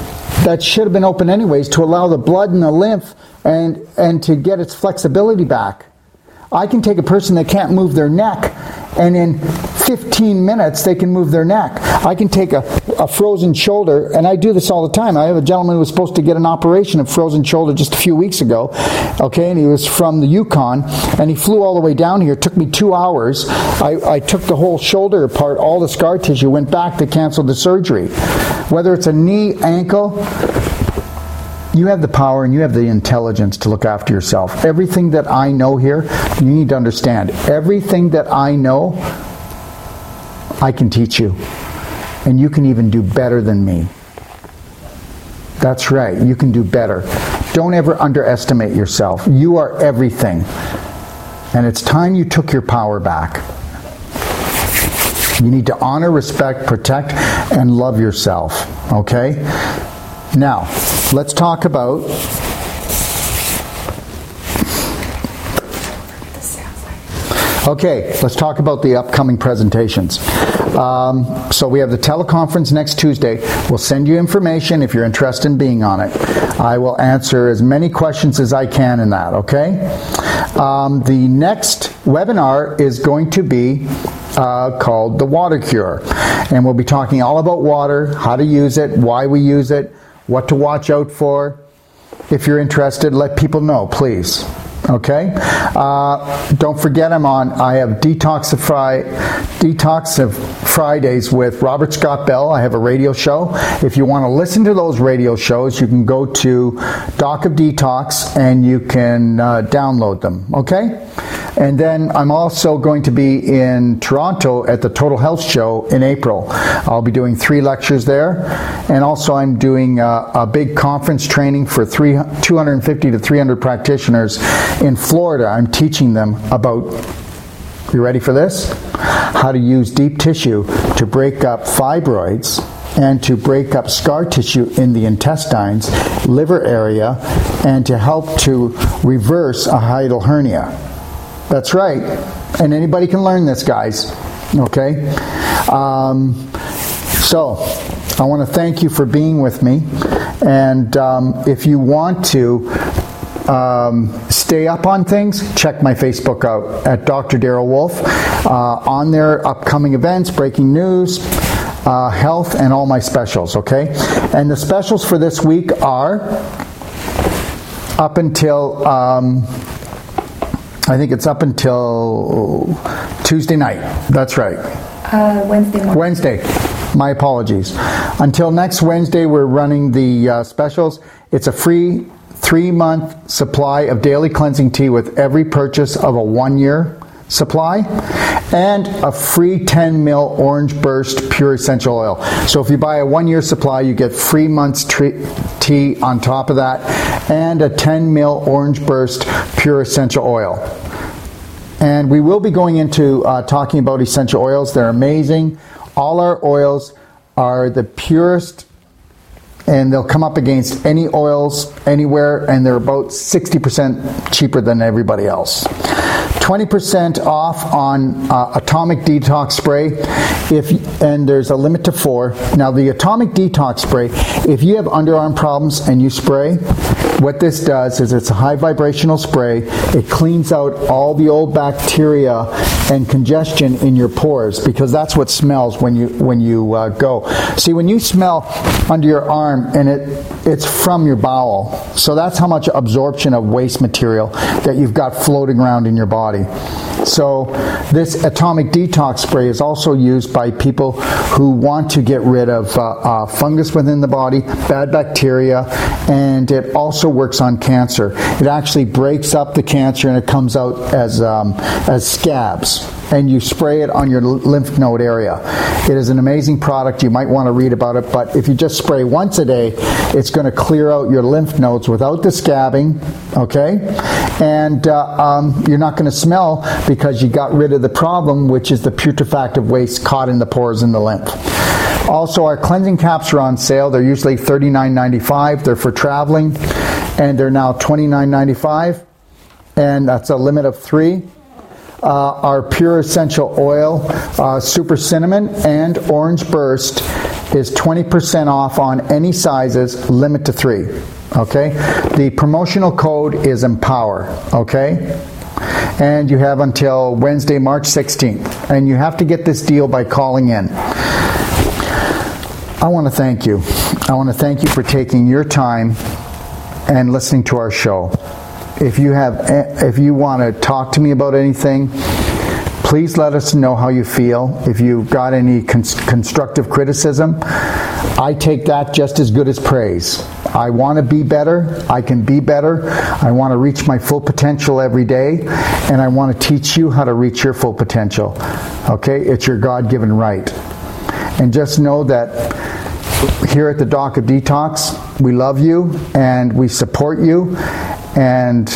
that should have been open anyways to allow the blood and the lymph and, and to get its flexibility back. I can take a person that can't move their neck, and in 15 minutes they can move their neck. I can take a, a frozen shoulder, and I do this all the time. I have a gentleman who was supposed to get an operation of frozen shoulder just a few weeks ago, okay, and he was from the Yukon, and he flew all the way down here. It took me two hours. I, I took the whole shoulder apart, all the scar tissue, went back to cancel the surgery. Whether it's a knee, ankle, you have the power and you have the intelligence to look after yourself. Everything that I know here, you need to understand. Everything that I know, I can teach you. And you can even do better than me. That's right, you can do better. Don't ever underestimate yourself. You are everything. And it's time you took your power back. You need to honor, respect, protect, and love yourself. Okay? Now, let's talk about Okay, let's talk about the upcoming presentations. Um, so we have the teleconference next Tuesday. We'll send you information if you're interested in being on it. I will answer as many questions as I can in that, okay? Um, the next webinar is going to be uh, called The Water Cure. And we'll be talking all about water, how to use it, why we use it, what to watch out for. If you're interested, let people know, please. Okay. Uh, don't forget, I'm on. I have detoxify, detox of Fridays with Robert Scott Bell. I have a radio show. If you want to listen to those radio shows, you can go to Doc of Detox and you can uh, download them. Okay. And then I'm also going to be in Toronto at the Total Health Show in April. I'll be doing three lectures there. And also, I'm doing a, a big conference training for three, 250 to 300 practitioners in Florida. I'm teaching them about, you ready for this? How to use deep tissue to break up fibroids and to break up scar tissue in the intestines, liver area, and to help to reverse a hiatal hernia. That's right. And anybody can learn this, guys. Okay? Um, so, I want to thank you for being with me. And um, if you want to um, stay up on things, check my Facebook out at Dr. Darryl Wolfe. Uh, on their upcoming events, breaking news, uh, health, and all my specials, okay? And the specials for this week are up until. Um, I think it's up until Tuesday night. That's right. Uh, Wednesday morning. Wednesday. My apologies. Until next Wednesday, we're running the uh, specials. It's a free three month supply of daily cleansing tea with every purchase of a one year supply and a free 10 mil orange burst pure essential oil. So if you buy a one year supply, you get free months tea on top of that and a 10 mil orange burst pure essential oil. And we will be going into uh, talking about essential oils. They're amazing. All our oils are the purest and they'll come up against any oils anywhere, and they're about 60% cheaper than everybody else. 20% off on uh, Atomic Detox Spray, if and there's a limit to four. Now, the Atomic Detox Spray, if you have underarm problems and you spray, what this does is it's a high vibrational spray. It cleans out all the old bacteria and congestion in your pores because that's what smells when you when you uh, go. See, when you smell under your arm and it it's from your bowel, so that's how much absorption of waste material that you've got floating around in your body. So, this atomic detox spray is also used by people who want to get rid of uh, uh, fungus within the body, bad bacteria, and it also works on cancer. It actually breaks up the cancer and it comes out as, um, as scabs and you spray it on your lymph node area. It is an amazing product. You might want to read about it, but if you just spray once a day, it's going to clear out your lymph nodes without the scabbing, okay? And uh, um, you're not going to smell because you got rid of the problem, which is the putrefactive waste caught in the pores in the lymph. Also, our cleansing caps are on sale. They're usually $39.95. They're for traveling, and they're now $29.95, and that's a limit of three uh, our pure essential oil, uh, super cinnamon, and orange burst is 20% off on any sizes, limit to three. Okay? The promotional code is Empower. Okay? And you have until Wednesday, March 16th. And you have to get this deal by calling in. I want to thank you. I want to thank you for taking your time and listening to our show. If you have, if you want to talk to me about anything, please let us know how you feel. If you've got any constructive criticism, I take that just as good as praise. I want to be better. I can be better. I want to reach my full potential every day, and I want to teach you how to reach your full potential. Okay? It's your God given right. And just know that here at the Doc of Detox, we love you and we support you and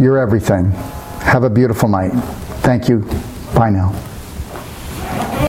you're everything. Have a beautiful night. Thank you. Bye now.